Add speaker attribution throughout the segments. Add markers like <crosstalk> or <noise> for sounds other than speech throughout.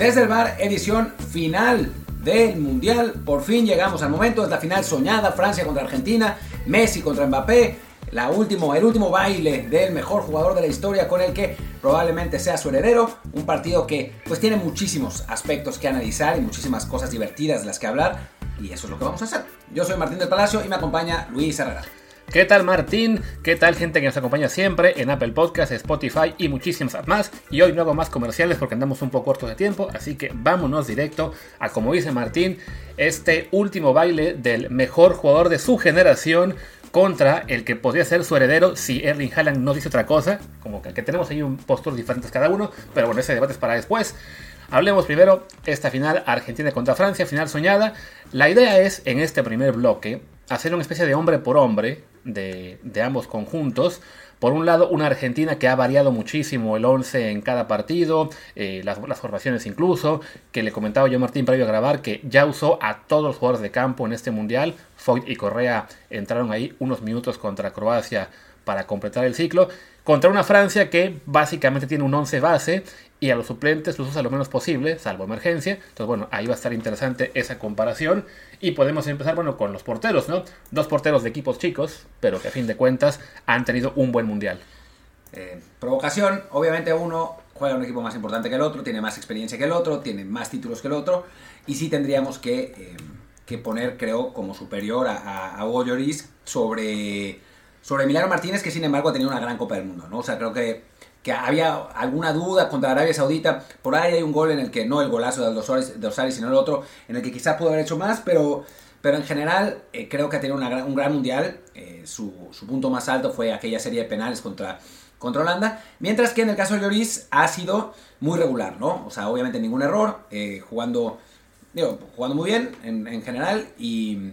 Speaker 1: Desde el bar, edición final del Mundial. Por fin llegamos al momento, es la final soñada, Francia contra Argentina, Messi contra Mbappé. La último, el último baile del mejor jugador de la historia con el que probablemente sea su heredero. Un partido que pues tiene muchísimos aspectos que analizar y muchísimas cosas divertidas de las que hablar. Y eso es lo que vamos a hacer. Yo soy Martín del Palacio y me acompaña Luis Herrera.
Speaker 2: ¿Qué tal Martín? ¿Qué tal gente que nos acompaña siempre en Apple Podcasts, Spotify y muchísimas más? Y hoy no hago más comerciales porque andamos un poco cortos de tiempo, así que vámonos directo a, como dice Martín, este último baile del mejor jugador de su generación contra el que podría ser su heredero si Erling Haaland no dice otra cosa, como que, tenemos ahí un postur diferentes cada uno, pero bueno, ese debate es para después. Hablemos primero esta final Argentina contra Francia, final soñada. La idea es en este primer bloque hacer una especie de hombre por hombre de, ambos conjuntos. Por un lado, una Argentina que ha variado muchísimo el 11 en cada partido, eh, las, formaciones incluso, que le comentaba yo Martín previo a grabar que ya usó a todos los jugadores de campo en este mundial. Foyt y Correa entraron ahí unos minutos contra Croacia para completar el ciclo. Contra una Francia que básicamente tiene un 11 base y a los suplentes los usa lo menos posible, salvo emergencia. Entonces, bueno, ahí va a estar interesante esa comparación. Y podemos empezar, bueno, con los porteros, ¿no? Dos porteros de equipos chicos, pero que a fin de cuentas han tenido un buen mundial.
Speaker 1: Eh, provocación, obviamente uno juega un equipo más importante que el otro, tiene más experiencia que el otro, tiene más títulos que el otro, y sí tendríamos que, eh, que poner, creo, como superior a, a Lloris sobre, sobre Emiliano Martínez, que sin embargo ha tenido una gran Copa del Mundo, ¿no? O sea, creo que que había alguna duda contra Arabia Saudita. Por ahí hay un gol en el que, no el golazo de Osari, sino el otro, en el que quizás pudo haber hecho más, pero, pero en general eh, creo que ha tenido un gran mundial. Eh, su, punto más alto fue aquella serie de penales contra, contra Holanda. Mientras que en el caso de Lloris ha sido muy regular, ¿no? O sea, obviamente ningún error, eh, jugando, digo, jugando muy bien en, general. Y,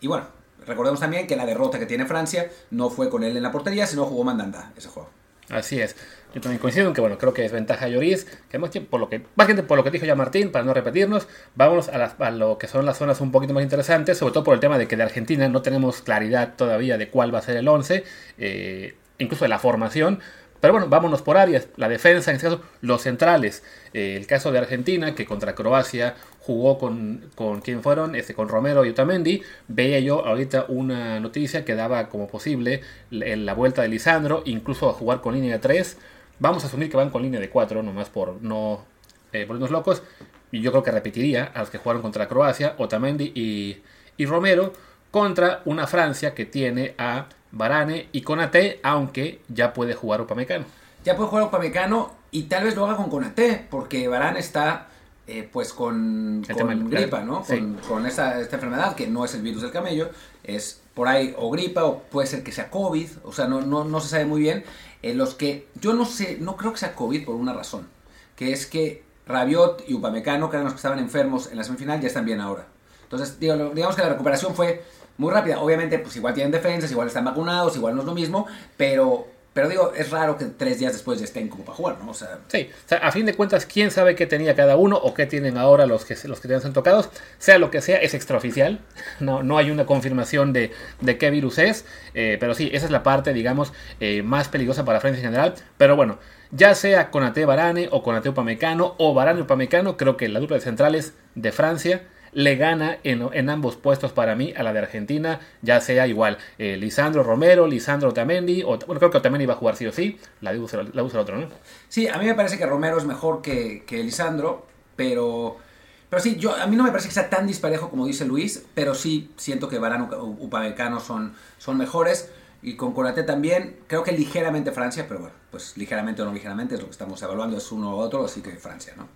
Speaker 1: y bueno, recordemos también que la derrota que tiene Francia no fue con él en la portería, sino jugó Mandanda ese juego.
Speaker 2: Así es. Yo también coincido en que, bueno, creo que es ventaja Lloris. Que por lo que, por lo que dijo ya Martín, para no repetirnos, vámonos a, lo que son las zonas un poquito más interesantes, sobre todo por el tema de que de Argentina no tenemos claridad todavía de cuál va a ser el 11, eh, incluso de la formación. Pero bueno, vámonos por áreas. La defensa, en este caso, los centrales. Eh, el caso de Argentina, que contra Croacia jugó con, con quién fueron, este, con Romero y Otamendi. Veía yo ahorita una noticia que daba como posible la vuelta de Lisandro, incluso a jugar con línea de 3. Vamos a asumir que van con línea de 4, nomás por no eh, ponernos locos. Y yo creo que repetiría a los que jugaron contra Croacia, Otamendi y, y Romero, contra una Francia que tiene a Varane y Conate, aunque ya puede jugar Upamecano.
Speaker 1: Ya puede jugar Upamecano y tal vez lo haga con Conate, porque Varane está eh, pues con, gripa, ¿no? Con, esta enfermedad que no es el virus del camello, es por ahí o gripa o puede ser que sea COVID, o sea, no, no, se sabe muy bien. En los que yo no sé, no creo que sea COVID por una razón, que es que Rabiot y Upamecano, que eran los que estaban enfermos en la semifinal, ya están bien ahora. Entonces, digamos que la recuperación fue muy rápida. Obviamente, pues igual tienen defensas, igual están vacunados, igual no es lo mismo, pero, pero digo, es raro que tres días después ya estén como para jugar, ¿no? O sea,
Speaker 2: sí, o sea, a fin de cuentas, quién sabe qué tenía cada uno o qué tienen ahora los que, los que tienen tocados. Sea lo que sea, es extraoficial. No, no hay una confirmación de, de qué virus es. Eh, pero sí, esa es la parte, digamos, eh, más peligrosa para Francia en general. Pero bueno, ya sea con Ate Barane o con Ate Upamecano o Barane Upamecano, creo que la dupla de centrales de Francia le gana en, ambos puestos para mí a la de Argentina, ya sea igual eh, Lisandro Romero, Lisandro Otamendi, o, bueno, creo que Otamendi va a jugar sí o sí, la usa el otro, ¿no?
Speaker 1: Sí, a mí me parece que Romero es mejor que, que Lisandro, pero... Pero sí, yo, a mí no me parece que sea tan disparejo como dice Luis, pero sí siento que Varano y Upamecano son, son mejores. Y con Corate también, creo que ligeramente Francia, pero bueno, pues ligeramente o no ligeramente es lo que estamos evaluando, es uno u otro, así que Francia, ¿no?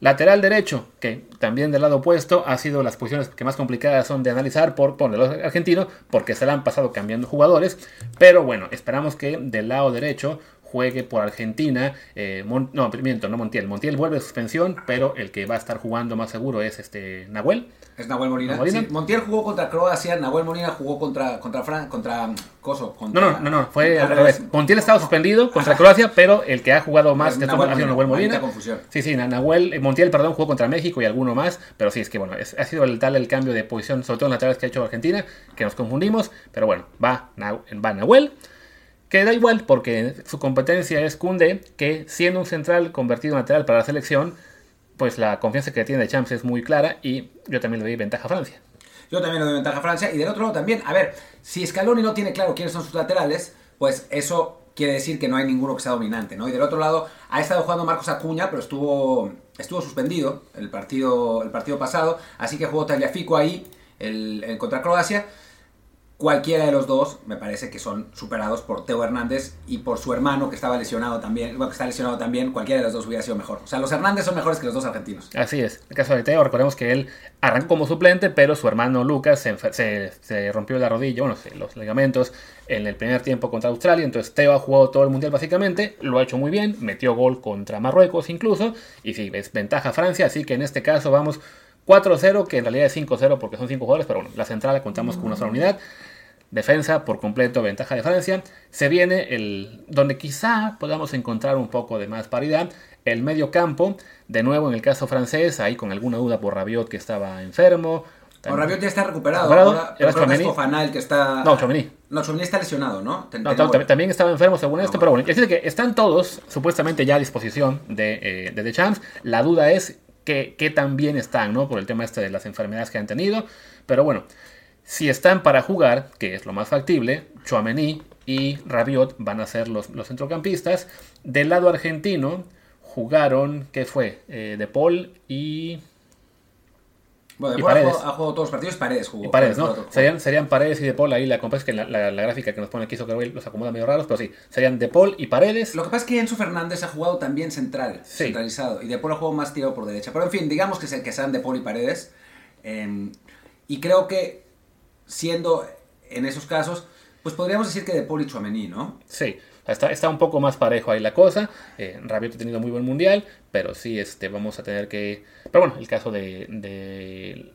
Speaker 2: Lateral derecho, que también del lado opuesto ha sido las posiciones que más complicadas son de analizar por, por el argentino, porque se le han pasado cambiando jugadores. Pero bueno, esperamos que del lado derecho juegue por Argentina. Eh, no, miento, no Montiel. Montiel vuelve de suspensión, pero el que va a estar jugando más seguro es este Nahuel.
Speaker 1: Es Nahuel Molina. Montiel jugó contra Croacia, Nahuel Molina jugó contra contra Fran, contra Coso.
Speaker 2: no, no, no, no, fue al revés. Montiel estaba suspendido contra Croacia, pero el que ha jugado más de Nahuel, ha sido Nahuel Molina. Sí, sí, Nahuel, eh, Montiel, perdón, jugó contra México y alguno más, pero sí, es que bueno, ha sido el tal el cambio de posición, sobre todo en laterales que ha hecho Argentina, que nos confundimos, pero bueno, va, va Nahuel. Que da igual porque su competencia es Kunde, que siendo un central convertido en lateral para la selección, pues la confianza que tiene de Champs es muy clara y yo también le doy ventaja a Francia.
Speaker 1: Yo también le doy ventaja a Francia. Y del otro lado también, a ver, si Scaloni no tiene claro quiénes son sus laterales, pues eso quiere decir que no hay ninguno que sea dominante, ¿no? Y del otro lado, ha estado jugando Marcos Acuña, pero estuvo, estuvo suspendido el partido, el partido pasado, así que jugó Tagliafico ahí el, el contra Croacia. Cualquiera de los dos me parece que son superados por Teo Hernández y por su hermano que estaba lesionado también, bueno, que está lesionado también, cualquiera de los dos hubiera sido mejor. O sea, los Hernández son mejores que los dos argentinos.
Speaker 2: Así es. En el caso de Teo, recordemos que él arrancó como suplente, pero su hermano Lucas se, enfer- se- se rompió la rodilla, bueno, los ligamentos en el primer tiempo contra Australia. Entonces Teo ha jugado todo el mundial básicamente, lo ha hecho muy bien, metió gol contra Marruecos incluso, y sí, es ventaja Francia, así que en este caso vamos 4-0, que en realidad es 5-0 porque son 5 jugadores, pero bueno, la central la contamos con una sola unidad. Defensa por completo, ventaja de Francia. Se viene el donde quizá podamos encontrar un poco de más paridad. El medio campo, de nuevo en el caso francés, ahí con alguna duda por Rabiot que estaba enfermo.
Speaker 1: O Rabiot ya está recuperado.
Speaker 2: ¿Recuperado?
Speaker 1: Ahora,
Speaker 2: ¿Era
Speaker 1: pero creo que es que está...
Speaker 2: No, Tchouaméni.
Speaker 1: No, Chomini está lesionado, ¿no? Ten-
Speaker 2: también estaba enfermo según esto,
Speaker 1: No.
Speaker 2: pero bueno, es decir que están todos supuestamente ya a disposición de, eh, de The Champs. La duda es que, tan bien están, ¿no? Por el tema este de las enfermedades que han tenido. Pero bueno, si están para jugar, que es lo más factible, Chouameni y Rabiot van a ser los, los centrocampistas. Del lado argentino jugaron, ¿qué fue? Eh, de Paul y,
Speaker 1: Bueno,
Speaker 2: y
Speaker 1: de Paul ha jugado, ha jugado todos los partidos, Paredes jugó.
Speaker 2: y Paredes, ¿no? Serían, serían Paredes y De Paul ahí la compás que la, la- la gráfica que nos pone aquí Zuckerberg los acomoda medio raros, pero sí, serían De Paul y Paredes.
Speaker 1: Lo que pasa es que Enzo Fernández ha jugado también central,
Speaker 2: Sí.
Speaker 1: centralizado, y De Paul ha jugado más tirado por derecha. Pero en fin, digamos que, se, que sean De Paul y Paredes. eh, y creo que siendo en esos casos, pues podríamos decir que De Paul y Chouameni, ¿no?
Speaker 2: Sí, está, está un poco más parejo ahí la cosa. Eh, Rabiot ha tenido muy buen mundial, pero sí este, vamos a tener que... Pero bueno, el caso de, de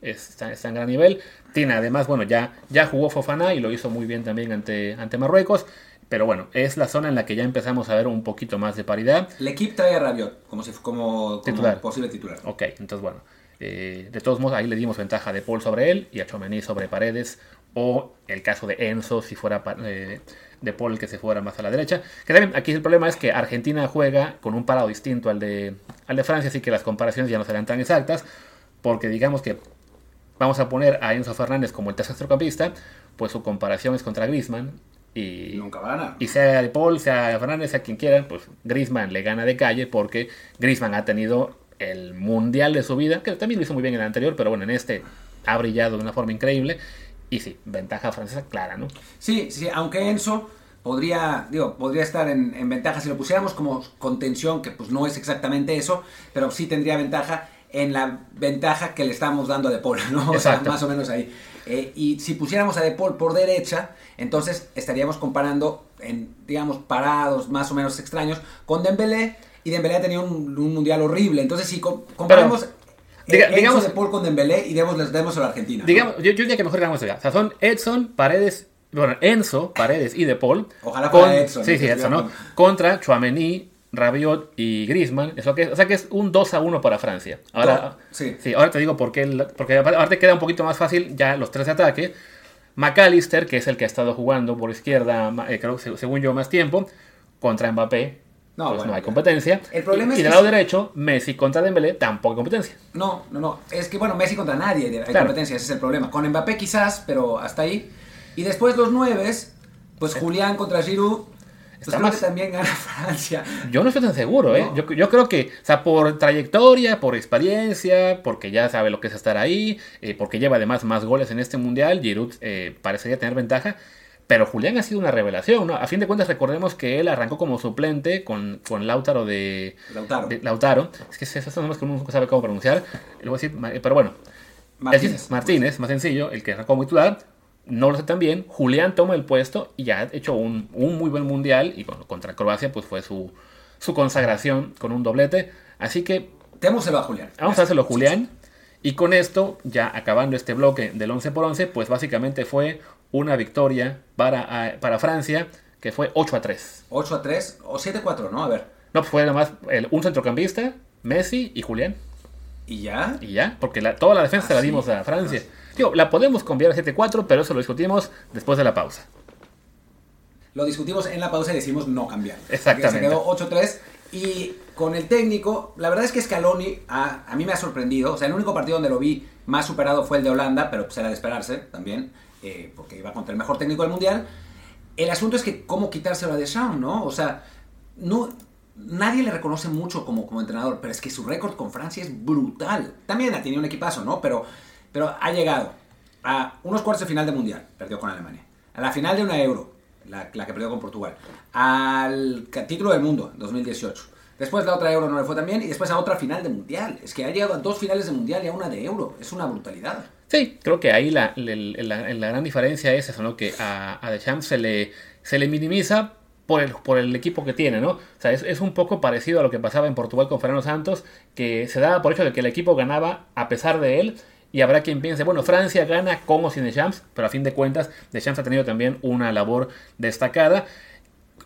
Speaker 2: está, está en gran nivel. Tiene además, bueno, ya, ya jugó Fofana y lo hizo muy bien también ante, ante Marruecos. Pero bueno, es la zona en la que ya empezamos a ver un poquito más de paridad.
Speaker 1: El equipo trae a Rabiot como, si, como, como
Speaker 2: Titular.
Speaker 1: posible titular.
Speaker 2: Ok, entonces bueno. Eh, de todos modos, ahí le dimos ventaja de Paul sobre él y a Chomení sobre Paredes. O el caso de Enzo, si fuera eh, de Paul el que se fuera más a la derecha. Que también aquí el problema es que Argentina juega con un parado distinto al de, al de Francia, así que las comparaciones ya no serán tan exactas. Porque digamos que vamos a poner a Enzo Fernández como el tercer centrocampista, pues su comparación es contra Griezmann. Y,
Speaker 1: Y nunca va a ganar.
Speaker 2: y sea de Paul, sea Fernández, sea quien quieran, pues Griezmann le gana de calle porque Griezmann ha tenido el mundial de su vida, que también lo hizo muy bien en el anterior, pero bueno, en este ha brillado de una forma increíble. Y sí, ventaja francesa clara, ¿no?
Speaker 1: Sí, sí, aunque Enzo podría, digo, podría estar en, en ventaja si lo pusiéramos como contención, que pues no es exactamente eso, pero sí tendría ventaja en la ventaja que le estamos dando a De Paul, ¿no? <laughs> O sea, más o menos ahí. Eh, y si pusiéramos a De Paul por derecha, entonces estaríamos comparando en, digamos, parados más o menos extraños con Dembélé, y Dembélé ha tenido un, un mundial horrible. Entonces, si com- comparamos
Speaker 2: diga-
Speaker 1: eh,
Speaker 2: digamos-
Speaker 1: De Paul con Dembélé y demos, les demos a la Argentina. ¿no?
Speaker 2: Digamos, yo, yo diría que mejor esto ya. O sea, son Edson, Paredes, bueno, Enzo, Paredes y De Paul.
Speaker 1: Ojalá fuera Edson,
Speaker 2: Sí,
Speaker 1: ¿no?
Speaker 2: sí, Edson, ¿no? Contra Chouameni, Rabiot y Griezmann. Eso que, o sea que es un 2 a 1 para Francia. Ahora,
Speaker 1: Do- sí.
Speaker 2: ahora te digo por qué, porque aparte queda un poquito más fácil ya los tres de ataque. McAllister, que es el que ha estado jugando por izquierda, eh, creo, según yo, más tiempo, contra Mbappé.
Speaker 1: No,
Speaker 2: pues
Speaker 1: bueno,
Speaker 2: no hay competencia.
Speaker 1: El problema
Speaker 2: y
Speaker 1: es
Speaker 2: del
Speaker 1: que
Speaker 2: lado derecho, Messi contra Dembélé, tampoco hay competencia.
Speaker 1: No, no, no. Es que bueno, Messi contra nadie hay
Speaker 2: Claro.
Speaker 1: competencia, ese es el problema. Con Mbappé quizás, pero hasta ahí. Y después los nueves, pues Julián contra Giroud, pues
Speaker 2: Está
Speaker 1: creo
Speaker 2: más-
Speaker 1: que también gana <laughs> Francia.
Speaker 2: Yo no estoy tan seguro, ¿eh? Yo, yo creo que, o sea, por trayectoria, por experiencia, porque ya sabe lo que es estar ahí, eh, porque lleva además más goles en este mundial, Giroud eh, parecería tener ventaja. Pero Julián ha sido una revelación, ¿no? A fin de cuentas, recordemos que él arrancó como suplente con, con Lautaro de,
Speaker 1: Lautaro.
Speaker 2: de- Lautaro. Es que esos son nombres que uno nunca sabe cómo pronunciar. Le voy a decir, ma- pero bueno.
Speaker 1: Martínez.
Speaker 2: Martínez, más sencillo, el que arrancó muy titular. No lo sé tan bien. Julián toma el puesto y ya ha hecho un, un muy buen mundial. Y bueno, contra Croacia, pues fue su, su consagración con un doblete. Así que
Speaker 1: Démoselo a Julián.
Speaker 2: vamos a dárselo a Julián. Y con esto, ya acabando este bloque del 11 por 11, pues básicamente fue una victoria para, para Francia, que fue 8 a 3.
Speaker 1: 8 a 3 o 7 a 4, ¿no? A ver.
Speaker 2: No, pues fue nada más el- un centrocampista, Messi y Julián.
Speaker 1: ¿Y ya?
Speaker 2: Y ya, porque la- toda la defensa
Speaker 1: Ah,
Speaker 2: la
Speaker 1: sí.
Speaker 2: dimos a Francia. Digo, la podemos cambiar a 7-4, pero eso lo discutimos después de la pausa.
Speaker 1: Lo discutimos en la pausa y decidimos no cambiar.
Speaker 2: Exactamente.
Speaker 1: Se quedó 8 a 3 Y con el técnico, la verdad es que Scaloni a, a, mí me ha sorprendido. O sea, el único partido donde lo vi más superado fue el de Holanda, pero pues era de esperarse también, eh, porque iba contra el mejor técnico del mundial. El asunto es que cómo quitárselo a Deschamps, ¿no? O sea, no, nadie le reconoce mucho como, como entrenador, pero es que su récord con Francia es brutal. También ha tenido un equipazo, ¿no? Pero, pero ha llegado a unos cuartos de final de mundial, perdió con Alemania. A la final de una Euro, la, la que perdió con Portugal. Al título del mundo, 2018 Después la otra Euro no le fue tan bien y después a otra final de Mundial. Es que ha llegado a dos finales de Mundial y a una de Euro. Es una brutalidad.
Speaker 2: Sí, creo que ahí la, la, la, gran diferencia es eso, ¿no? Que a, a Deschamps se le, se le minimiza por el, por el equipo que tiene, ¿no? O sea, es, es, un poco parecido a lo que pasaba en Portugal con Fernando Santos, que se daba por hecho de que el equipo ganaba a pesar de él, y habrá quien piense, bueno, Francia gana con o sin Deschamps, pero a fin de cuentas Deschamps ha tenido también una labor destacada.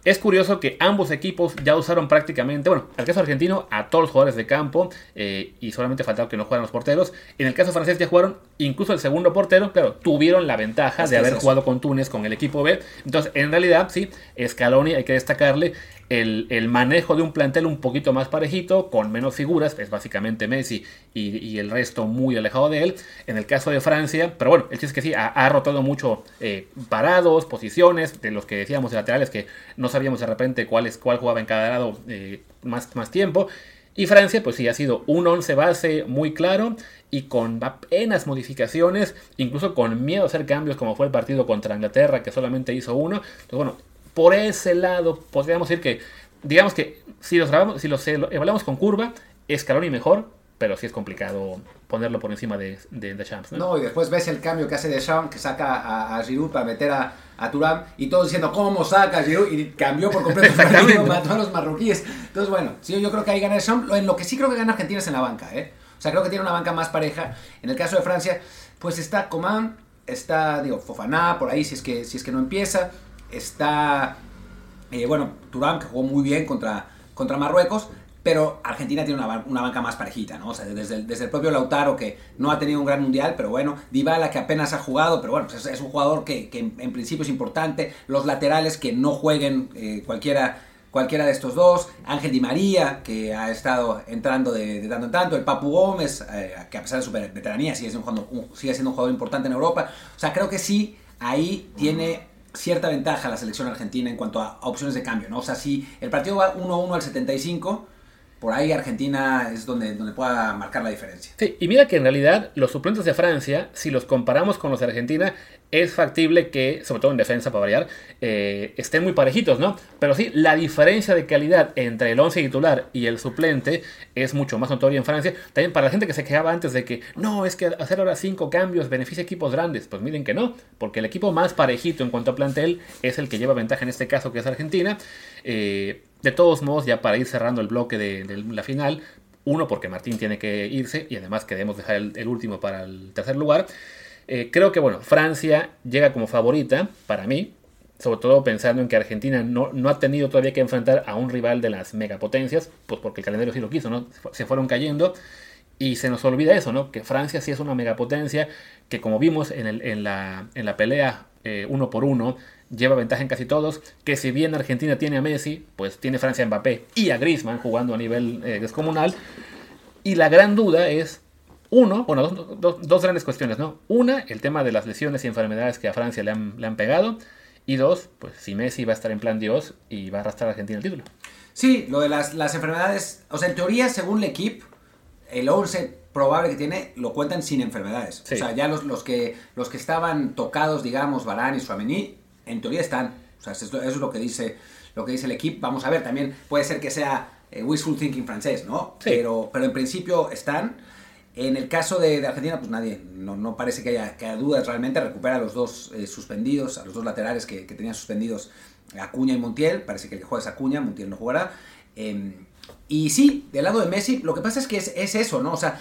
Speaker 2: Es curioso que ambos equipos ya usaron prácticamente, bueno, en el caso argentino, a todos los jugadores de campo eh, y solamente faltaba que no jugaran los porteros. En el caso francés ya jugaron incluso el segundo portero, pero tuvieron la ventaja de haber jugado con Túnez con el equipo B. Entonces, en realidad, sí, Scaloni hay que destacarle el, manejo de un plantel un poquito más parejito, con menos figuras, es básicamente Messi y, el resto muy alejado de él. En el caso de Francia, pero bueno, el chiste es que sí, ha, rotado mucho eh, parados, posiciones, de los que decíamos de laterales, que no sabíamos de repente cuál, es, cuál jugaba en cada lado eh, más, más tiempo. Y Francia, pues sí, ha sido un 11 base muy claro y con apenas modificaciones, incluso con miedo a hacer cambios, como fue el partido contra Inglaterra, que solamente hizo uno. Entonces, bueno, por ese lado, podríamos decir que, digamos que si los, grabamos, si los evaluamos con curva, y mejor, pero sí es complicado ponerlo por encima de, de, Champs.
Speaker 1: ¿no? ¿no? y después ves el cambio que hace de Champs, que saca a, a Giroud para meter a, a Turán, y todos diciendo, ¿cómo saca a Giroud? Y cambió por completo el <laughs> mató a los marroquíes. Entonces, bueno, sí, yo creo que ahí gana Champs. En lo que sí creo que gana Argentina es en la banca, ¿eh? O sea, creo que tiene una banca más pareja. En el caso de Francia, pues está Coman, está, digo, Fofaná, por ahí si es que, si es que no empieza. Está, eh, bueno, Turán, que jugó muy bien contra, contra Marruecos, pero Argentina tiene una, una, banca más parejita, ¿no? O sea, desde el, desde el, propio Lautaro, que no ha tenido un gran mundial, pero bueno, Dybala, que apenas ha jugado, pero bueno, pues es, un jugador que, que en, principio es importante, los laterales que no jueguen eh, cualquiera, cualquiera de estos dos, Ángel Di María, que ha estado entrando de, tanto en tanto, el Papu Gómez, eh, que a pesar de su veteranía sigue siendo, un, jugador importante en Europa, o sea, creo que sí, ahí tiene cierta ventaja la selección argentina en cuanto a, opciones de cambio, ¿no? O sea, si el partido va 1-1 al 75, por ahí Argentina es donde, donde pueda marcar la diferencia.
Speaker 2: Sí, y mira que en realidad los suplentes de Francia, si los comparamos con los de Argentina, es factible que, sobre todo en defensa para variar, eh, estén muy parejitos, ¿no? Pero sí, la diferencia de calidad entre el 11 titular y el suplente es mucho más notoria en Francia. También para la gente que se quejaba antes de que, no, es que hacer ahora cinco cambios beneficia equipos grandes. Pues miren que no, porque el equipo más parejito en cuanto a plantel es el que lleva ventaja en este caso, que es Argentina. Eh, de todos modos, ya para ir cerrando el bloque de, la final, uno porque Martín tiene que irse y además queremos dejar el, último para el tercer lugar. Eh, creo que bueno, Francia llega como favorita para mí, sobre todo pensando en que Argentina no, no, ha tenido todavía que enfrentar a un rival de las megapotencias, pues porque el calendario sí lo quiso, ¿no? Se fueron cayendo y se nos olvida eso, ¿no? Que Francia sí es una megapotencia que como vimos en, el, en, la, en la pelea eh, uno por uno, lleva ventaja en casi todos, que si bien Argentina tiene a Messi, pues tiene Francia a Mbappé y a Griezmann jugando a nivel eh, descomunal. Y la gran duda es, uno, bueno, dos, dos, grandes cuestiones, ¿no? Una, el tema de las lesiones y enfermedades que a Francia le han, le han pegado. Y dos, pues si Messi va a estar en plan Dios y va a arrastrar a Argentina el título.
Speaker 1: Sí, lo de las, las enfermedades, o sea, en teoría, según el equipo, el 11 probable que tiene lo cuentan sin enfermedades. O sea, ya los, los, que, los que estaban tocados, digamos, Barán y Suamení, en teoría están. O sea, eso, es lo que dice lo que dice el equipo. Vamos a ver, también puede ser que sea eh, wishful thinking francés, ¿no? Pero, pero en principio están. En el caso de, Argentina, pues nadie, no, no parece que haya, que haya, dudas realmente. Recupera a los dos eh, suspendidos, a los dos laterales que, que, tenían suspendidos, Acuña y Montiel. Parece que el que juega es Acuña, Montiel no jugará. Em, y sí, del lado de Messi, lo que pasa es que es, es, eso, ¿no? O sea,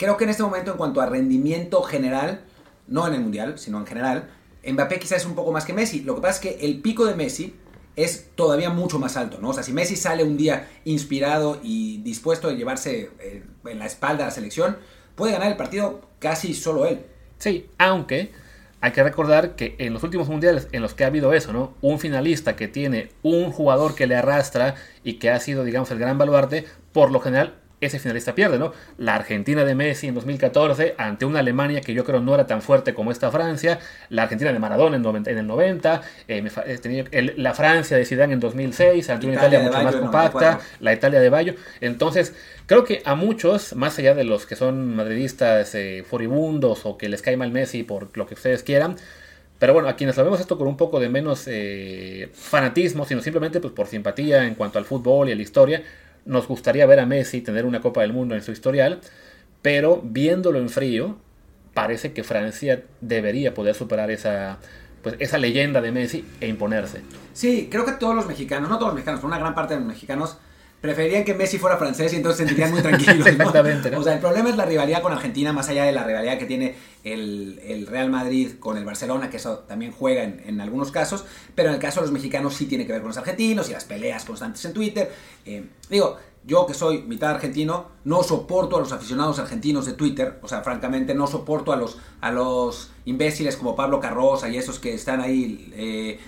Speaker 1: creo que en este momento, en cuanto a rendimiento general, no en el Mundial, sino en general, Mbappé quizás es un poco más que Messi. Lo que pasa es que el pico de Messi es todavía mucho más alto, ¿no? O sea, si Messi sale un día inspirado y dispuesto a llevarse eh, en la espalda a la selección, puede ganar el partido casi solo él.
Speaker 2: Sí, aunque hay que recordar que en los últimos mundiales en los que ha habido eso, ¿no? Un finalista que tiene un jugador que le arrastra y que ha sido, digamos, el gran baluarte, por lo general ese finalista pierde, ¿no? La Argentina de Messi en 2014 ante una Alemania que yo creo no era tan fuerte como esta Francia, la Argentina de Maradona en, el 90, eh, eh, la Francia de Zidane en 2006 ante una Italia, mucho más compacta, la Italia de Bayo. Entonces, creo que a muchos, más allá de los que son madridistas eh, furibundos o que les cae mal Messi por lo que ustedes quieran, pero bueno, a quienes lo vemos esto con un poco de menos fanatismo, sino simplemente pues, por simpatía en cuanto al fútbol y a la historia, nos gustaría ver a Messi tener una Copa del Mundo en su historial, pero viéndolo en frío, parece que Francia debería poder superar esa, pues, esa leyenda de Messi e imponerse.
Speaker 1: Sí, creo que todos los mexicanos, no todos los mexicanos, pero una gran parte de los mexicanos preferirían que Messi fuera francés y entonces se sentirían muy tranquilos. <laughs>
Speaker 2: Exactamente.
Speaker 1: O sea, el problema es la rivalidad con Argentina, más allá de la rivalidad que tiene el, Real Madrid con el Barcelona, que eso también juega en, algunos casos, pero en el caso de los mexicanos sí tiene que ver con los argentinos y las peleas constantes en Twitter. Eh, digo, yo que soy mitad argentino, no soporto a los aficionados argentinos de Twitter, o sea, francamente no soporto a los, a los imbéciles como Pablo Carroza y esos que están ahí eh,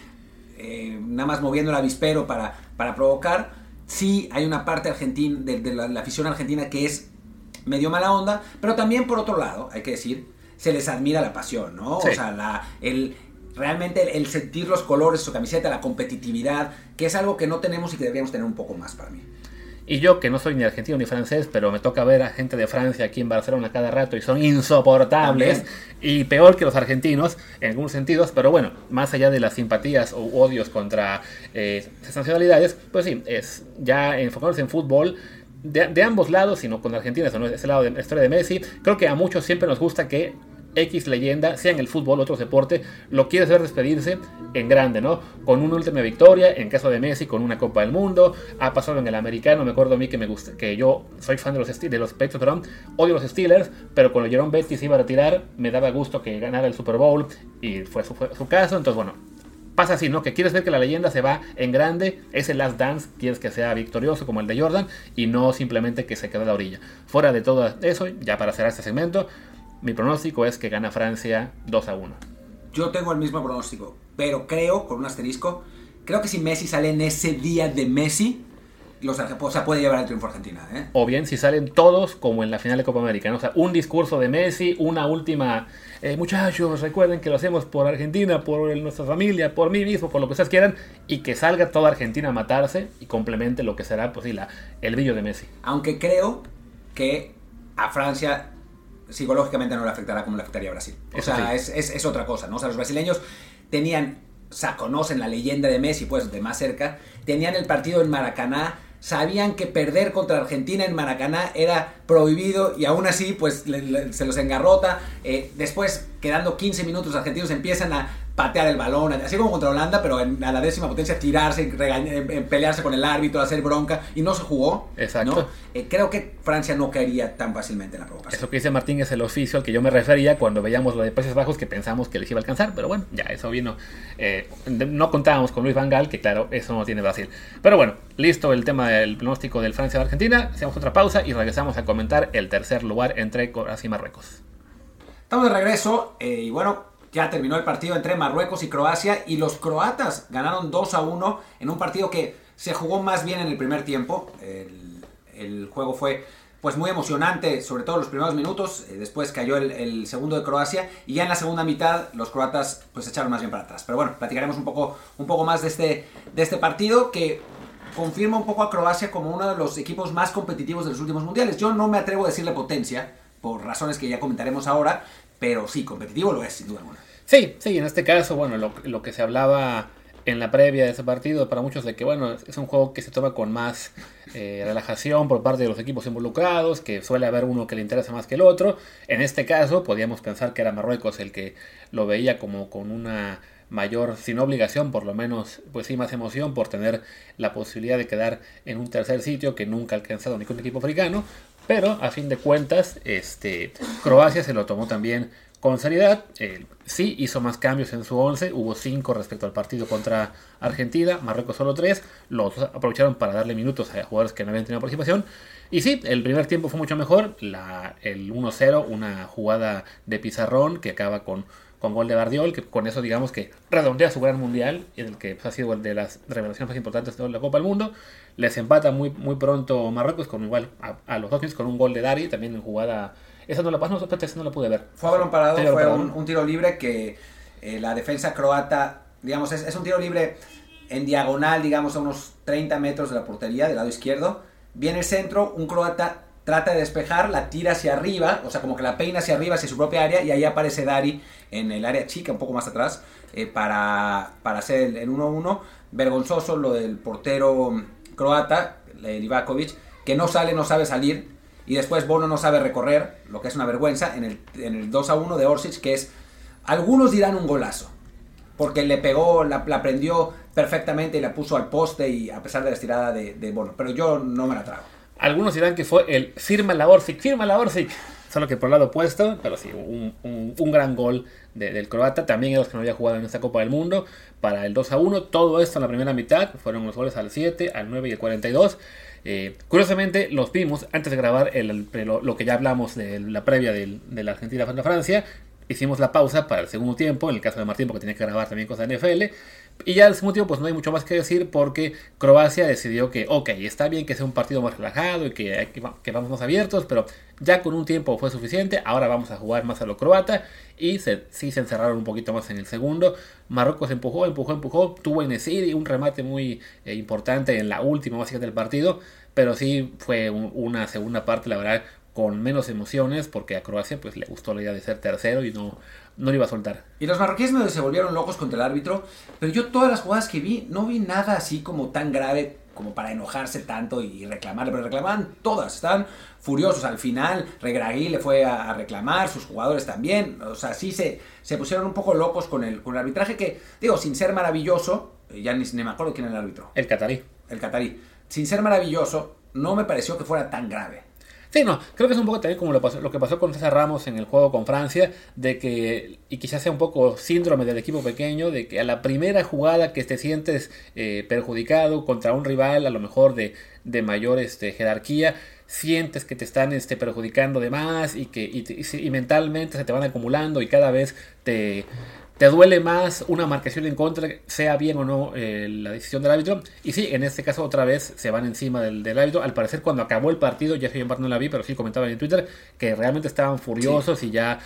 Speaker 1: eh, nada más moviendo el avispero para, para provocar sí hay una parte argentina, de, la, afición argentina que es medio mala onda, pero también por otro lado, hay que decir, se les admira la pasión, ¿no? O sea, la, el, realmente el, sentir los colores, su camiseta, la competitividad, que es algo que no tenemos y que deberíamos tener un poco más para mí.
Speaker 2: Y yo, que no soy ni argentino ni francés, pero me toca ver a gente de Francia aquí en Barcelona cada rato y son insoportables y peor que los argentinos en algunos sentidos, pero bueno, más allá de las simpatías o odios contra eh, esas nacionalidades, pues sí, es ya enfocarnos en fútbol. De, ambos lados, sino con Argentina, eso no es ese lado de la historia de Messi. Creo que a muchos siempre nos gusta que X leyenda, sea en el fútbol o otro deporte, lo quieres ver despedirse en grande, ¿no? Con una última victoria, en caso de Messi, con una Copa del Mundo, ha pasado en el americano, me acuerdo a mí que me gusta, que yo soy fan de los, de los odio los Steelers, pero cuando Jerome Betty se iba a retirar, me daba gusto que ganara el Super Bowl, y fue su, su caso, entonces bueno, pasa así, ¿no? Que quieres ver que la leyenda se va en grande, es el Last Dance, quieres que sea victorioso como el de Jordan y no simplemente que se quede a la orilla. Fuera de todo eso, ya para cerrar este segmento, mi pronóstico es que gana Francia 2 a 1.
Speaker 1: Yo tengo el mismo pronóstico, pero creo, con un asterisco, creo que si Messi sale en ese día de Messi, los, o sea, puede llevar el triunfo a Argentina. ¿eh?
Speaker 2: O bien si salen todos como en la final de Copa América. O sea, un discurso de Messi, una última... Eh, muchachos, recuerden que lo hacemos por Argentina, por nuestra familia, por mí mismo, por lo que ustedes quieran, y que salga toda Argentina a matarse y complemente lo que será pues, sí, la, el brillo de Messi.
Speaker 1: Aunque creo que a Francia psicológicamente no le afectará como le afectaría a Brasil. O sea, es, otra cosa, ¿no? O sea, los brasileños tenían, o sea, conocen la leyenda de Messi, pues, de más cerca, tenían el partido en Maracaná, sabían que perder contra Argentina en Maracaná era prohibido y aún así, pues, se los engarrota. Eh, después, quedando 15 minutos, los argentinos empiezan a patear el balón, así como contra Holanda, pero en, a la décima potencia tirarse, pelearse con el árbitro, hacer bronca, y no se jugó.
Speaker 2: Exacto.
Speaker 1: Eh, creo que Francia no caería tan fácilmente en la provocación.
Speaker 2: Eso que dice Martín es el oficio al que yo me refería cuando veíamos lo de Países Bajos, que pensamos que les iba a alcanzar, pero bueno, ya eso vino. Eh, no contábamos con Luis Van Gaal, que claro, eso no tiene Brasil. Pero bueno, listo el tema del pronóstico del Francia-Argentina, hacemos otra pausa y regresamos a comentar el tercer lugar entre Croacia y Marruecos.
Speaker 1: Estamos de regreso eh, y bueno, ya terminó el partido entre Marruecos y Croacia y los croatas ganaron 2 a 1 en un partido que se jugó más bien en el primer tiempo. El, juego fue pues muy emocionante, sobre todo los primeros minutos. Eh, después cayó el, segundo de Croacia y ya en la segunda mitad los croatas pues echaron más bien para atrás. Pero bueno, platicaremos un poco, un poco más de este, de este partido que confirma un poco a Croacia como uno de los equipos más competitivos de los últimos mundiales. Yo no me atrevo a decirle potencia, por razones que ya comentaremos ahora, pero sí, competitivo lo es, sin duda alguna.
Speaker 2: Sí, sí, en este caso, bueno, lo, que se hablaba en la previa de ese partido, para muchos de que, bueno, es un juego que se toma con más eh, relajación por parte de los equipos involucrados, que suele haber uno que le interesa más que el otro. En este caso, podíamos pensar que era Marruecos el que lo veía como con una mayor, sin obligación, por lo menos, pues sí, más emoción por tener la posibilidad de quedar en un tercer sitio que nunca ha alcanzado ningún equipo africano. Pero a fin de cuentas, este, Croacia se lo tomó también con seriedad. sí hizo más cambios en su 11, hubo 5 respecto al partido contra Argentina, Marruecos solo 3. Los aprovecharon para darle minutos a jugadores que no habían tenido participación. Y sí, el primer tiempo fue mucho mejor. La, el 1-0, una jugada de pizarrón que acaba con, con gol de Bardiol, que con eso digamos que redondea su gran mundial, en el que pues, ha sido el de las revelaciones más importantes de la Copa del Mundo. Les empata muy, muy pronto Marruecos con igual a, los dos minutos con un gol de Dari, también en jugada. Esa no la pasó, no, no la pude ver.
Speaker 1: Fue balón parado, fue un, tiro libre que eh, la defensa croata, digamos, es, es un tiro libre en diagonal, digamos, a unos 30 metros de la portería, del lado izquierdo. Viene el centro, un croata trata de despejar, la tira hacia arriba, o sea, como que la peina hacia arriba, hacia su propia área, y ahí aparece Dari en el área chica, un poco más atrás, eh, para, para hacer el 1-1. Vergonzoso lo del portero croata, Livakovic, que no sale, no sabe salir, y después Bono no sabe recorrer, lo que es una vergüenza, en el, en el 2-1 de Orsic, que es, algunos dirán un golazo, porque le pegó, la, prendió perfectamente y la puso al poste, y a pesar de la estirada de Bono, pero yo no me la trago.
Speaker 2: Algunos dirán que fue el firma la Orsic, firma la Orsic. Solo que por el lado opuesto, pero sí, un, gran gol del croata. También los que no había jugado en esta Copa del Mundo para el 2 a 1. Todo esto en la primera mitad. Fueron los goles al 7, al 9 y al 42. Eh, curiosamente, los vimos antes de grabar el, lo, que ya hablamos de la previa de la Argentina frente a Francia. Hicimos la pausa para el segundo tiempo, en el caso de Martín, porque tenía que grabar también cosas de NFL. Y ya al último tiempo, pues no hay mucho más que decir porque Croacia decidió que, ok, está bien que sea un partido más relajado y que, que, vamos más abiertos, pero ya con un tiempo fue suficiente. Ahora vamos a jugar más a lo croata y sí se encerraron un poquito más en el segundo. Marruecos empujó, empujó, empujó. Tuvo en y un remate muy eh, importante en la última básicamente del partido, pero sí fue una segunda parte, la verdad, con menos emociones porque a Croacia pues le gustó la idea de ser tercero y no no lo iba a soltar.
Speaker 1: Y los marroquíes se volvieron locos contra el árbitro, pero yo todas las jugadas que vi no vi nada así como tan grave como para enojarse tanto y reclamarle, pero reclamaban todas, estaban furiosos. Al final, Regragui le fue a reclamar, sus jugadores también, o sea, sí se, se pusieron un poco locos con el, con el arbitraje que, digo, sin ser maravilloso, ya ni, ni me acuerdo quién era el árbitro.
Speaker 2: El catarí.
Speaker 1: El catarí. Sin ser maravilloso, no me pareció que fuera tan grave.
Speaker 2: Sí, no, creo que es un poco también como lo, que pasó con César Ramos en el juego con Francia, de que, y quizás sea un poco síndrome del equipo pequeño, de que a la primera jugada que te sientes eh, perjudicado contra un rival, a lo mejor de, de mayor este, jerarquía, sientes que te están este, perjudicando de más y que y mentalmente se te van acumulando y cada vez te te duele más una marcación en contra, sea bien o no eh, la decisión del árbitro. Y sí, en este caso otra vez se van encima del, del árbitro. Al parecer cuando acabó el partido, ya en parte no la vi, pero sí comentaban en Twitter que realmente estaban furiosos y ya...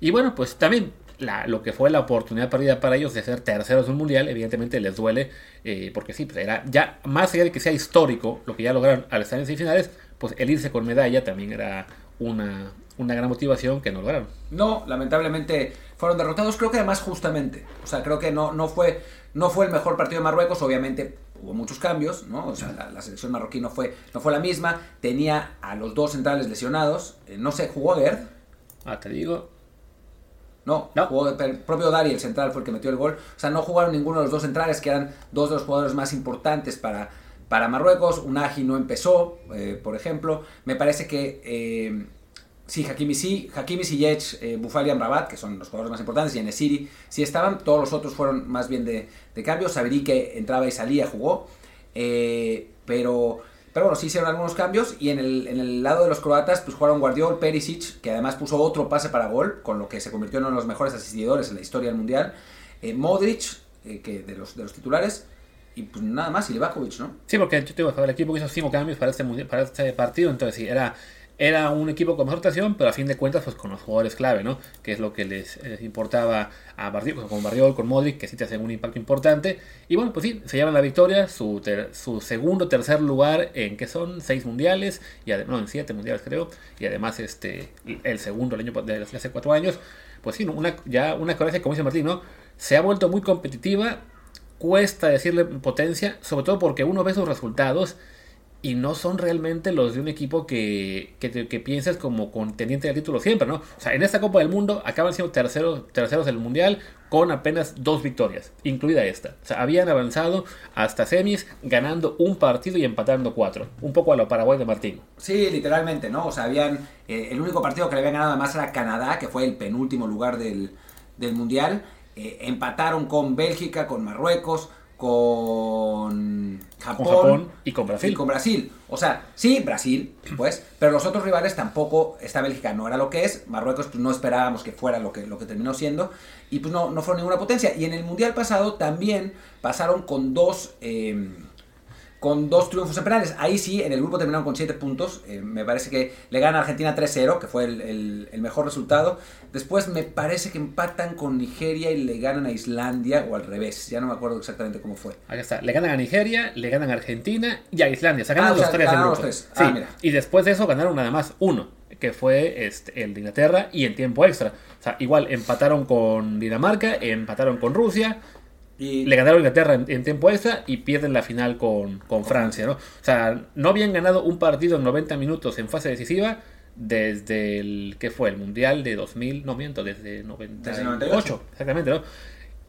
Speaker 2: Y bueno, pues también la, lo que fue la oportunidad perdida para ellos de ser terceros en un mundial, evidentemente les duele, eh, porque sí, pues era ya más allá de que sea histórico lo que ya lograron al estar en semifinales, pues el irse con medalla también era una, una gran motivación que no lograron.
Speaker 1: No, lamentablemente fueron derrotados, creo que además justamente. O sea, creo que no, no, fue, no fue el mejor partido de Marruecos, obviamente hubo muchos cambios, ¿no? O sea, la, selección marroquí no fue, no fue la misma, tenía a los dos centrales lesionados, eh, no sé, jugó Gerd.
Speaker 2: Ah, te digo.
Speaker 1: No, no. Jugó, el propio Dari, el central, fue el que metió el gol. O sea, no jugaron ninguno de los dos centrales, que eran dos de los jugadores más importantes para, para Marruecos. Unagi no empezó, eh, por ejemplo. Me parece que eh, Sí, Hakimi sí, Hakimi Ziyech, eh, Bufali Rabat, que son los jugadores más importantes, y Enesiri sí estaban, todos los otros fueron más bien de, de cambio, que entraba y salía, jugó, eh, pero, pero bueno, sí hicieron algunos cambios, y en el, en el lado de los croatas, pues jugaron Guardiol, Perisic, que además puso otro pase para gol, con lo que se convirtió en uno de los mejores asistidores en la historia del Mundial, eh, Modric, eh, que de los, de los titulares, y pues nada más, y Levakovic, ¿no?
Speaker 2: Sí, porque el equipo que hizo cinco cambios para este, para este partido, entonces sí, era era un equipo con mejor rotación, pero a fin de cuentas, pues con los jugadores clave, ¿no? Que es lo que les, importaba a Bardiol, pues, con Bardiol, con Modric, que sí te hacen un impacto importante. Y bueno, pues sí, se llevan la victoria, su, su segundo, tercer lugar en que son seis mundiales, y no, en siete mundiales creo, y además este el segundo el año de hace cuatro años. Pues sí, una, ya una Croacia, como dice Martín, ¿no? Se ha vuelto muy competitiva, cuesta decirle potencia, sobre todo porque uno ve sus resultados y no son realmente los de un equipo que, que, piensas como contendiente del título siempre, ¿no? O sea, en esta Copa del Mundo acaban siendo terceros, terceros del Mundial con apenas dos victorias, incluida esta. O sea, habían avanzado hasta semis ganando un partido y empatando cuatro. Un poco a lo Paraguay de Martín.
Speaker 1: Sí, literalmente, ¿no? O sea, habían... Eh, el único partido que le habían ganado además era Canadá, que fue el penúltimo lugar del, del Mundial. Eh, empataron con Bélgica, con Marruecos, con Japón,
Speaker 2: Con Japón y con Brasil.
Speaker 1: y con Brasil. O sea, sí, Brasil, pues, pero los otros rivales tampoco, esta Bélgica no era lo que es, Marruecos pues no esperábamos que fuera lo que, lo que terminó siendo, y pues no, no fueron ninguna potencia. Y en el Mundial pasado también pasaron con dos... eh, con dos triunfos en penales. Ahí sí, en el grupo terminaron con 7 puntos. Eh, me parece que le gana a Argentina 3-0, que fue el, el- el mejor resultado. Después me parece que empatan con Nigeria y le ganan a Islandia, o al revés. Ya no me acuerdo exactamente cómo fue.
Speaker 2: Ahí está. Le ganan a Nigeria, le ganan a Argentina y a Islandia. O sea, ganan
Speaker 1: Ah, o
Speaker 2: los
Speaker 1: sea,
Speaker 2: tres
Speaker 1: ganaron los tres. Ah,
Speaker 2: Sí.
Speaker 1: mira.
Speaker 2: Y después de eso ganaron nada más uno, que fue este, el de Inglaterra y en tiempo extra. O sea, igual empataron con Dinamarca, empataron con Rusia,
Speaker 1: Y
Speaker 2: le ganaron a Inglaterra en, en tiempo extra y pierden la final con, con Francia, ¿no? O sea, no habían ganado un partido en 90 minutos en fase decisiva desde el, ¿qué fue? El Mundial de 2000, no miento, desde 98,
Speaker 1: Desde 98.
Speaker 2: exactamente, ¿no?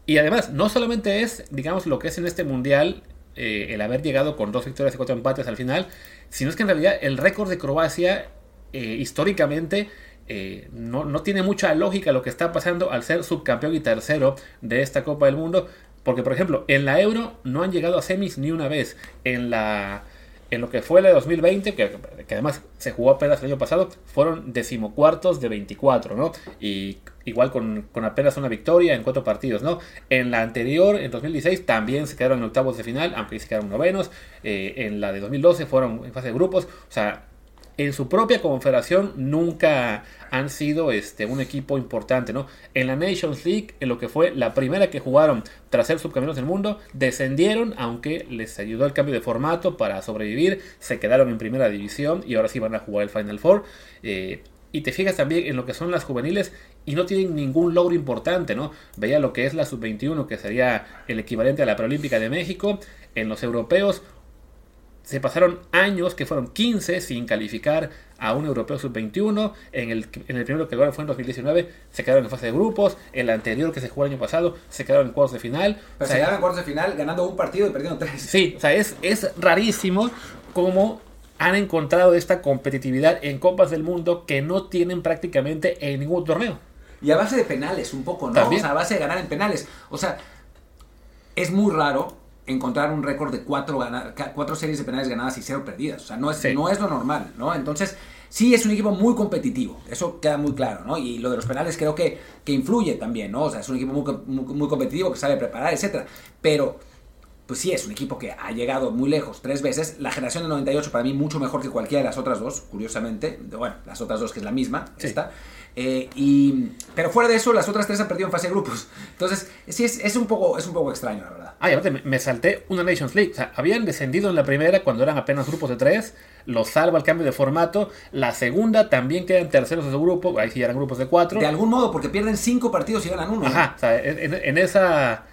Speaker 2: Y además, no solamente es, digamos, lo que es en este Mundial eh, el haber llegado con dos victorias y cuatro empates al final, sino es que en realidad el récord de Croacia eh, históricamente eh, no, no tiene mucha lógica lo que está pasando al ser subcampeón y tercero de esta Copa del Mundo. Porque, por ejemplo, en la Euro no han llegado a semis ni una vez. En la en lo que fue la de 2020, que, que además se jugó apenas el año pasado, fueron decimocuartos de 24, ¿no? Y igual con, con apenas una victoria en cuatro partidos, ¿no? En la anterior, en 2016, también se quedaron en octavos de final, aunque se quedaron novenos. Eh, en la de 2012 fueron en fase de grupos. O sea, en su propia confederación nunca han sido este, un equipo importante, ¿no? En la Nations League, en lo que fue la primera que jugaron tras ser subcampeones del mundo, descendieron, aunque les ayudó el cambio de formato para sobrevivir, se quedaron en primera división y ahora sí van a jugar el Final Four. Eh, y te fijas también en lo que son las juveniles y no tienen ningún logro importante, ¿no? Veía lo que es la sub-21, que sería el equivalente a la Paralímpica de México. En los europeos, se pasaron años, que fueron 15, sin calificar a un europeo sub-21. En el, en el primero que ahora fue en 2019, se quedaron en fase de grupos. En el anterior que se jugó el año pasado, se quedaron en cuartos de final.
Speaker 1: pero
Speaker 2: O sea,
Speaker 1: se llegaron a cuartos de final ganando un partido y perdiendo tres.
Speaker 2: Sí, o sea, es, es rarísimo cómo han encontrado esta competitividad en Copas del Mundo que no tienen prácticamente en ningún torneo.
Speaker 1: Y a base de penales, un poco, ¿no?
Speaker 2: También.
Speaker 1: O sea, a base de ganar en penales. O sea, es muy raro encontrar un récord de cuatro, gana- cuatro series de penales ganadas y cero perdidas. O sea, no es,
Speaker 2: Sí.
Speaker 1: no es lo normal, ¿no? Entonces, sí es un equipo muy competitivo. Eso queda muy claro, ¿no? Y lo de los penales creo que, que influye también, ¿no? O sea, es un equipo muy, muy, muy competitivo que sabe preparar, etcétera. Pero pues sí, es un equipo que ha llegado muy lejos tres veces. La generación del 98 para mí mucho mejor que cualquiera de las otras dos, curiosamente. Bueno, las otras dos que es la misma,
Speaker 2: Sí.
Speaker 1: esta. Eh, y, pero fuera de eso, las otras tres han perdido en fase de grupos. Entonces, sí, es, es, un, poco, es un poco extraño, la verdad.
Speaker 2: Ah, y aparte, me, me salté una Nations League. O sea, habían descendido en la primera cuando eran apenas grupos de tres. Los salva el cambio de formato. La segunda también quedan terceros de su grupo. Ahí sí eran grupos de cuatro.
Speaker 1: De algún modo, porque pierden cinco partidos y ganan uno.
Speaker 2: Ajá, o sea, en, esa,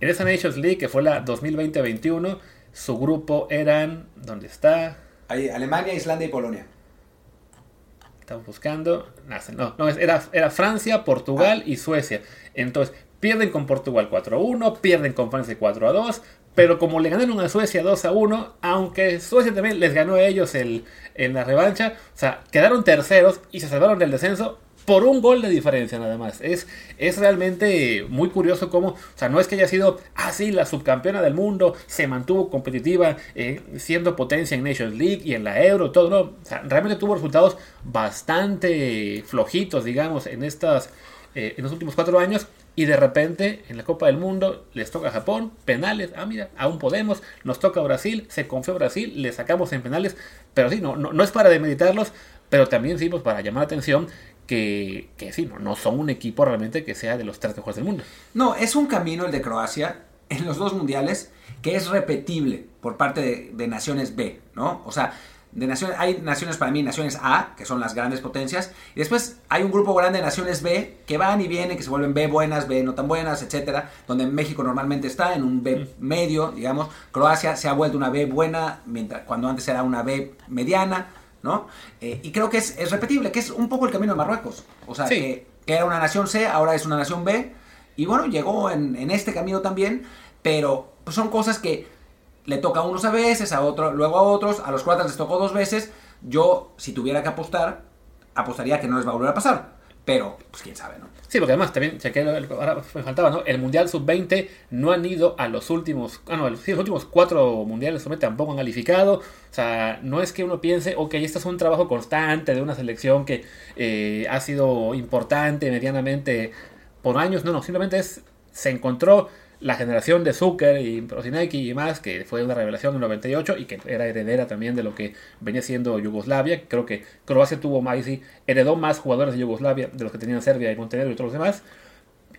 Speaker 2: en esa Nations League que fue la 2020-21, su grupo eran. ¿Dónde está?
Speaker 1: Ahí, Alemania, Islandia y Polonia.
Speaker 2: Estamos buscando. No, no, era, era Francia, Portugal y Suecia. Entonces, pierden con Portugal 4-1, pierden con Francia 4-2. Pero como le ganaron a Suecia 2-1, aunque Suecia también les ganó a ellos el, en la revancha, o sea, quedaron terceros y se salvaron del descenso por un gol de diferencia nada más. Es, es realmente muy curioso cómo, o sea, no es que haya sido así la subcampeona del mundo, se mantuvo competitiva, eh, siendo potencia en Nations League y en la Euro, todo, no. O sea, realmente tuvo resultados bastante flojitos, digamos, en estas, eh, en los últimos cuatro años. Y de repente, en la Copa del Mundo, les toca a Japón, penales, ah, mira, aún podemos, nos toca a Brasil, se confió Brasil, le sacamos en penales, pero sí, no, no, no es para demeditarlos, pero también sí, pues para llamar la atención que, que sí, no, no son un equipo realmente que sea de los tres mejores del mundo.
Speaker 1: No, es un camino el de Croacia en los dos mundiales que es repetible por parte de naciones B, ¿no? O sea, de naciones, hay naciones para mí, naciones A, que son las grandes potencias, y después hay un grupo grande de naciones B que van y vienen, que se vuelven B buenas, B no tan buenas, etcétera, donde México normalmente está en un B medio, digamos, Croacia se ha vuelto una B buena, mientras cuando antes era una B mediana, ¿no? Eh, y creo que es, es repetible, que es un poco el camino de Marruecos, o sea,
Speaker 2: Sí.
Speaker 1: que, que era una nación C, ahora es una nación B, y bueno, llegó en, en este camino también, pero pues, son cosas que le toca a unos a veces, a otros, luego a otros, a los croatas les tocó dos veces. Yo, si tuviera que apostar, apostaría que no les va a volver a pasar. pero pues quién sabe, ¿no?
Speaker 2: Sí, porque además también, chequé, ahora me faltaba, ¿no? El Mundial Sub-20 no han ido a los últimos, ah, no, sí, los últimos cuatro Mundiales Sub-20 tampoco han calificado. O sea, no es que uno piense, ok, este es un trabajo constante de una selección que eh, ha sido importante medianamente por años. No, no, simplemente es, se encontró la generación de Zucker y Prosinecki y más, que fue una revelación en 98 y que era heredera también de lo que venía siendo Yugoslavia. Creo que Croacia tuvo más heredó más jugadores de Yugoslavia de los que tenían Serbia y Montenegro y todos los demás.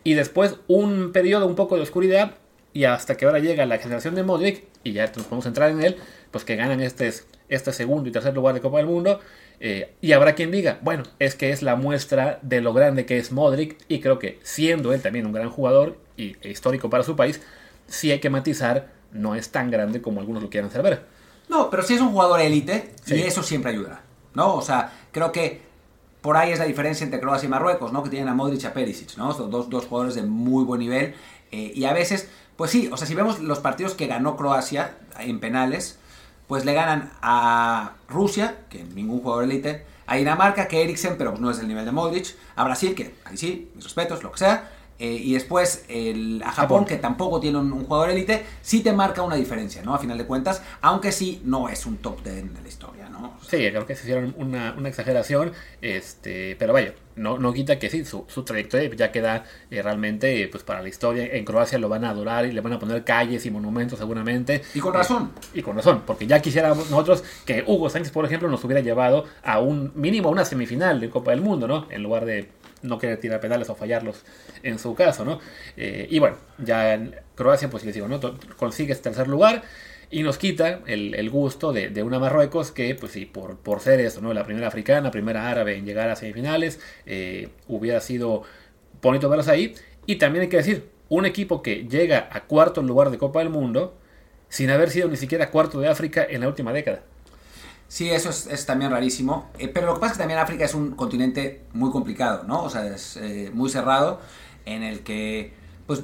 Speaker 2: Y después un periodo un poco de oscuridad y hasta que ahora llega la generación de Modric, y ya nos podemos entrar en él, pues que ganan este, este segundo y tercer lugar de Copa del Mundo. Eh, y habrá quien diga, bueno, es que es la muestra de lo grande que es Modric y creo que siendo él también un gran jugador y histórico para su país, sí hay que matizar, no es tan grande como algunos lo quieran hacer ver.
Speaker 1: No, pero sí es un jugador élite y eso siempre ayuda, ¿no? O sea, creo que por ahí es la diferencia entre Croacia y Marruecos, ¿no? Que tienen a Modric y a Perisic, ¿no? Son dos, dos jugadores de muy buen nivel eh, y a veces, pues sí, o sea, si vemos los partidos que ganó Croacia en penales, pues le ganan a Rusia, que ningún jugador élite, a Dinamarca, que Eriksen, pero no es el nivel de Modric, a Brasil, que ahí sí, mis respetos, lo que sea, eh, y después el, a Japón, que tampoco tiene un, jugador élite, sí te marca una diferencia, ¿no? A final de cuentas, aunque sí no es un top 10 de la historia, ¿no?
Speaker 2: sí, creo que se hicieron una, exageración, este, pero vaya, no, no quita que sí, su, trayectoria ya queda eh, realmente pues para la historia. En Croacia lo van a adorar y le van a poner calles y monumentos seguramente.
Speaker 1: Y con razón.
Speaker 2: y con razón, porque ya quisiéramos nosotros que Hugo Sánchez, por ejemplo, nos hubiera llevado a un mínimo a una semifinal de Copa del Mundo, ¿no? En lugar de no querer tirar pedales o fallarlos en su caso, ¿no? Eh, y bueno, ya en Croacia, pues les digo, ¿no? Consigue este tercer lugar y nos quita el, gusto de, una Marruecos que, pues sí, por, por ser eso, ¿no? La primera africana, primera árabe en llegar a semifinales, eh, hubiera sido bonito verlos ahí. Y también hay que decir, un equipo que llega a cuarto lugar de Copa del Mundo sin haber sido ni siquiera cuarto de África en la última década.
Speaker 1: Sí, eso es, también rarísimo. Eh, pero lo que pasa es que también África es un continente muy complicado, ¿no? O sea, es eh, muy cerrado, en el que, pues,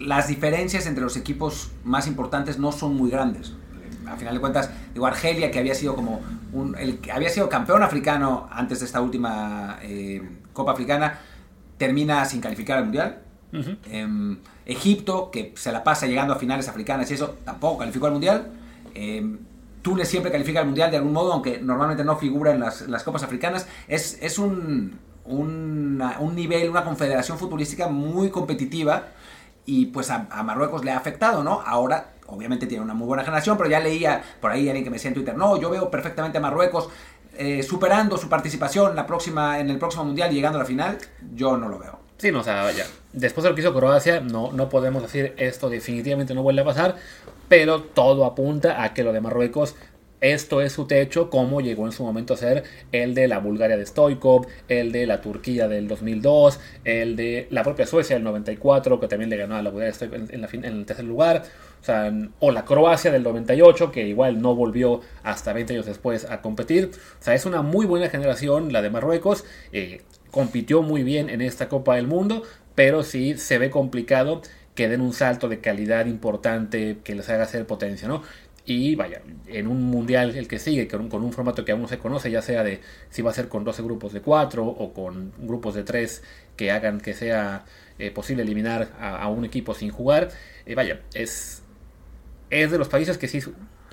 Speaker 1: las diferencias entre los equipos más importantes no son muy grandes. A final de cuentas, digo, Argelia, que había sido como un, el que había sido campeón africano antes de esta última eh, Copa Africana, termina sin calificar al Mundial. Em, Egipto, que se la pasa llegando a finales africanas y eso, tampoco calificó al Mundial. Em, Túnez siempre califica al Mundial de algún modo, aunque normalmente no figura en las, Copas Africanas. Es, es un, un, nivel, una confederación futbolística muy competitiva y pues a, Marruecos le ha afectado, ¿no? Ahora, obviamente tiene una muy buena generación, pero ya leía por ahí alguien que me decía en Twitter, no, yo veo perfectamente a Marruecos eh, superando su participación la próxima, en el próximo Mundial y llegando a la final. Yo no lo veo.
Speaker 2: Sí, no, o sea, vaya. Después de lo que hizo Croacia, no, no podemos decir esto definitivamente no vuelve a pasar, pero todo apunta a que lo de Marruecos esto es su techo, como llegó en su momento a ser el de la Bulgaria de Stoikov, el de la Turquía del 2002, el de la propia Suecia del 94, que también le ganó a la Bulgaria de Stoikov en, en el tercer lugar, o, la Croacia del 98, que igual no volvió hasta 20 años después a competir. O sea, es una muy buena generación la de Marruecos, eh, compitió muy bien en esta Copa del Mundo, pero sí se ve complicado que den un salto de calidad importante que les haga hacer potencia, ¿no? Y vaya, en un mundial el que sigue, con un, con un formato que aún no se conoce, ya sea de si va a ser con 12 grupos de 4 o con grupos de 3 que hagan que sea eh, posible eliminar a, un equipo sin jugar, eh, vaya, es, es de los países que sí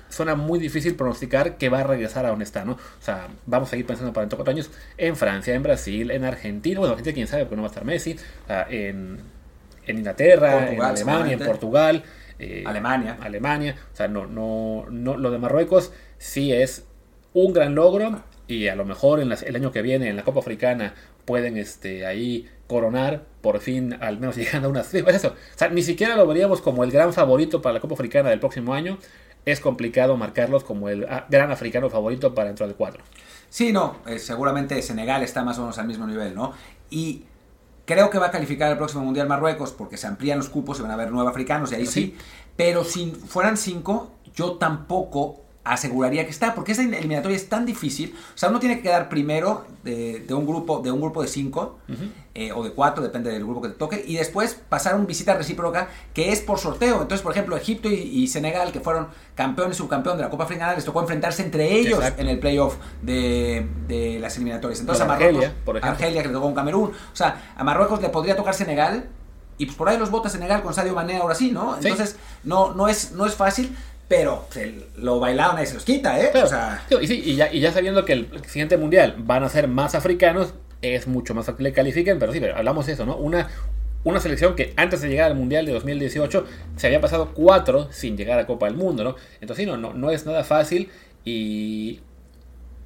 Speaker 2: suena muy difícil pronosticar que va a regresar a donde está, ¿no? O sea, vamos a ir pensando para dentro de cuatro años en Francia, en Brasil, en Argentina, bueno, gente quién sabe, porque no va a estar Messi, en, en Inglaterra, en Alemania, en Portugal.
Speaker 1: Eh, Alemania.
Speaker 2: Alemania. O sea, no, no, no, lo de Marruecos sí es un gran logro y a lo mejor en el año que viene en la Copa Africana pueden este, ahí coronar por fin al menos <laughs> llegando a una pues eso o sea ni siquiera lo veríamos como el gran favorito para la Copa Africana del próximo año es complicado marcarlos como el ah, gran africano favorito para dentro del cuadro
Speaker 1: sí no eh, seguramente Senegal está más o menos al mismo nivel no y Creo que va a calificar el próximo Mundial Marruecos porque se amplían los cupos, se van a ver nueve africanos y ahí sí. Pero si fueran cinco, yo tampoco aseguraría que está, porque esa eliminatoria es tan difícil. O sea, uno tiene que quedar primero de, de un, grupo, de un grupo de cinco eh, o de cuatro, depende del grupo que te toque, y después pasar un visita recíproca que es por sorteo. Entonces, por ejemplo, Egipto y, Senegal, que fueron campeón y subcampeón de la Copa Africana, les tocó enfrentarse entre ellos en el playoff de, de, las eliminatorias. Entonces, a Marruecos, Argelia, por ejemplo. Argelia, que le tocó un Camerún. O sea, a Marruecos le podría tocar Senegal, y pues por ahí los vota Senegal con Sadio Mané ahora sí, ¿no? Entonces, no, no, es, no es fácil, pero lo bailado y se los quita, ¿eh?
Speaker 2: y, ya, sabiendo que el siguiente mundial van a ser más africanos, es mucho más fácil que califiquen, pero sí, hablamos de eso, ¿no? Una, una selección que antes de llegar al Mundial de 2018 se había pasado cuatro sin llegar a Copa del Mundo, ¿no? Entonces, no, no, no es nada fácil y,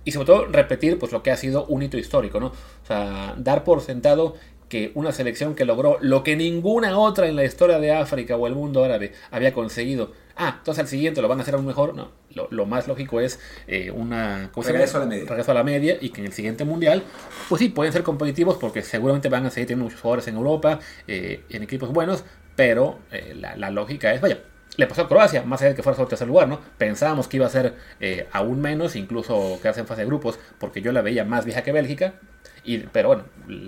Speaker 2: y sobre todo repetir pues lo que ha sido un hito histórico, ¿no? O sea, dar por sentado que una selección que logró lo que ninguna otra en la historia de África o el mundo árabe había conseguido. Ah, entonces al siguiente lo van a hacer aún mejor. No, lo, más lógico es eh, una
Speaker 1: regreso a la media.
Speaker 2: Regreso a la media y que en el siguiente mundial, pues sí, pueden ser competitivos porque seguramente van a seguir teniendo muchos jugadores en Europa, eh, en equipos buenos, pero eh, la, lógica es, vaya, le pasó a Croacia, más allá de que fuera su tercer lugar, ¿no? Pensábamos que iba a ser aún menos, incluso quedarse en fase de grupos, porque yo la veía más vieja que Bélgica, pero bueno,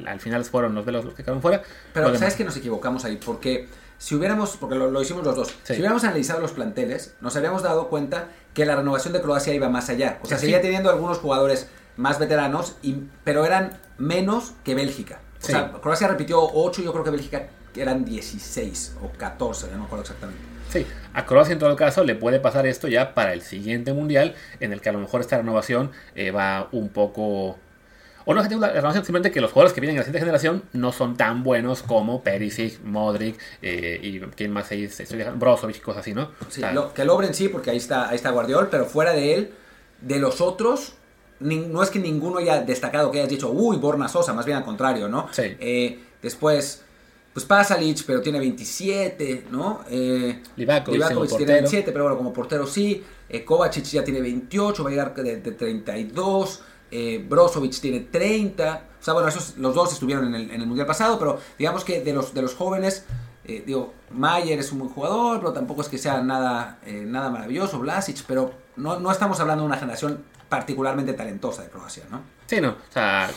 Speaker 2: al final fueron los velos los que quedaron fuera.
Speaker 1: Pero sabes que nos equivocamos ahí, porque si hubiéramos, porque lo, hicimos los dos, si hubiéramos analizado los planteles, nos habríamos dado cuenta que la renovación de Croacia iba más allá. O sea, seguía teniendo algunos jugadores más veteranos, y, pero eran menos que Bélgica. O sea, Croacia repitió 8, yo creo que Bélgica eran 16 o 14, no me acuerdo exactamente.
Speaker 2: Sí, a Croacia en todo caso le puede pasar esto ya para el siguiente mundial, en el que a lo mejor esta renovación eh, va un poco o no la renovación simplemente que los jugadores que vienen en la siguiente generación no son tan buenos como Perisic, Modric eh, y quién más ahí, Brozovic y cosas así, ¿no?
Speaker 1: Sí, lo, que Lobren sí, porque ahí está, ahí está Guardiol, pero fuera de él, de los otros, no es que ninguno haya destacado que hayas dicho, uy, Borna Sosa, más bien al contrario, ¿no?
Speaker 2: Sí.
Speaker 1: Eh, después, pues pasa Lich, pero tiene 27, ¿no? Eh,
Speaker 2: Livakovic,
Speaker 1: tiene 27, pero bueno, como portero sí. Eh, Kovacic ya tiene 28, va a llegar de, de 32 eh, Brozovic tiene 30, o sea, bueno, esos, los dos estuvieron en el, Mundial pasado, pero digamos que de los, de los jóvenes, eh, digo, Mayer es un buen jugador, pero tampoco es que sea nada, eh, nada maravilloso, Blasic, pero no, no estamos hablando de una generación particularmente talentosa de Croacia, ¿no?
Speaker 2: Sí, no, o sea,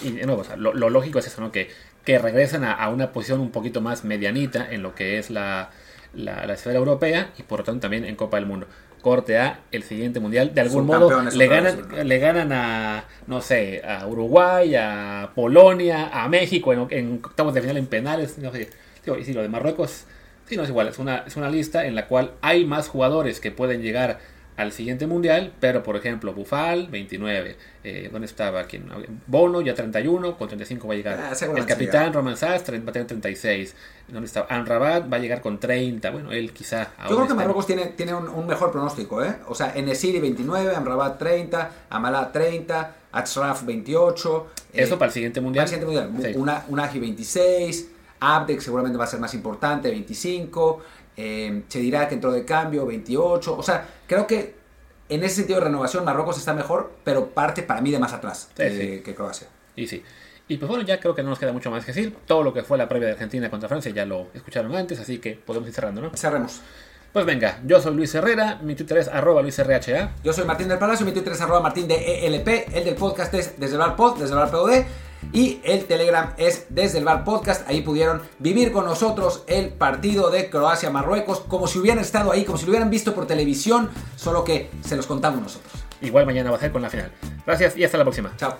Speaker 2: lo, lógico es eso, ¿no? Que, que regresen a, una posición un poquito más medianita en lo que es la, la, la esfera europea y por lo tanto también en Copa del Mundo corte a el siguiente mundial. De algún modo le ganan, le ganan a, no sé, a Uruguay, a Polonia, a México en, en octavos de final en penales. No sé. y si lo de Marruecos, sí, no es igual. Es una, es una lista en la cual hay más jugadores que pueden llegar al siguiente mundial, pero por ejemplo, Bufal, 29. Eh, ¿Dónde estaba? ¿Quién? Bono, ya 31, con 35 va a llegar. Ah, el capitán Roman Sass va a tener 36. ¿Dónde estaba? Anrabat va a llegar con 30. Bueno, él quizá.
Speaker 1: Yo creo que Marruecos tiene, tiene un, mejor pronóstico, ¿eh? O sea, Enesiri 29, Anrabat 30, Amala 30, Achraf 28.
Speaker 2: Eso eh, para el siguiente mundial.
Speaker 1: Para el siguiente mundial. Una, un Agi 26. Abdex seguramente va a ser más importante, 25. Eh, se dirá que entró de cambio 28. O sea, creo que en ese sentido de renovación Marruecos está mejor, pero parte para mí de más atrás que, Croacia.
Speaker 2: Y sí. Y pues bueno, ya creo que no nos queda mucho más que decir. Todo lo que fue la previa de Argentina contra Francia ya lo escucharon antes, así que podemos ir cerrando, ¿no?
Speaker 1: Cerremos.
Speaker 2: Pues venga, yo soy Luis Herrera, mi Twitter es arroba luisrha.
Speaker 1: Yo soy Martín del Palacio, mi Twitter es arroba martín de ELP, el del podcast es desde el bar pod, desde el bar POD. Y el Telegram es desde el Bar Podcast. Ahí pudieron vivir con nosotros el partido de Croacia-Marruecos como si hubieran estado ahí, como si lo hubieran visto por televisión, solo que se los contamos nosotros.
Speaker 2: Igual mañana va a ser con la final. Gracias y hasta la próxima.
Speaker 1: Chao.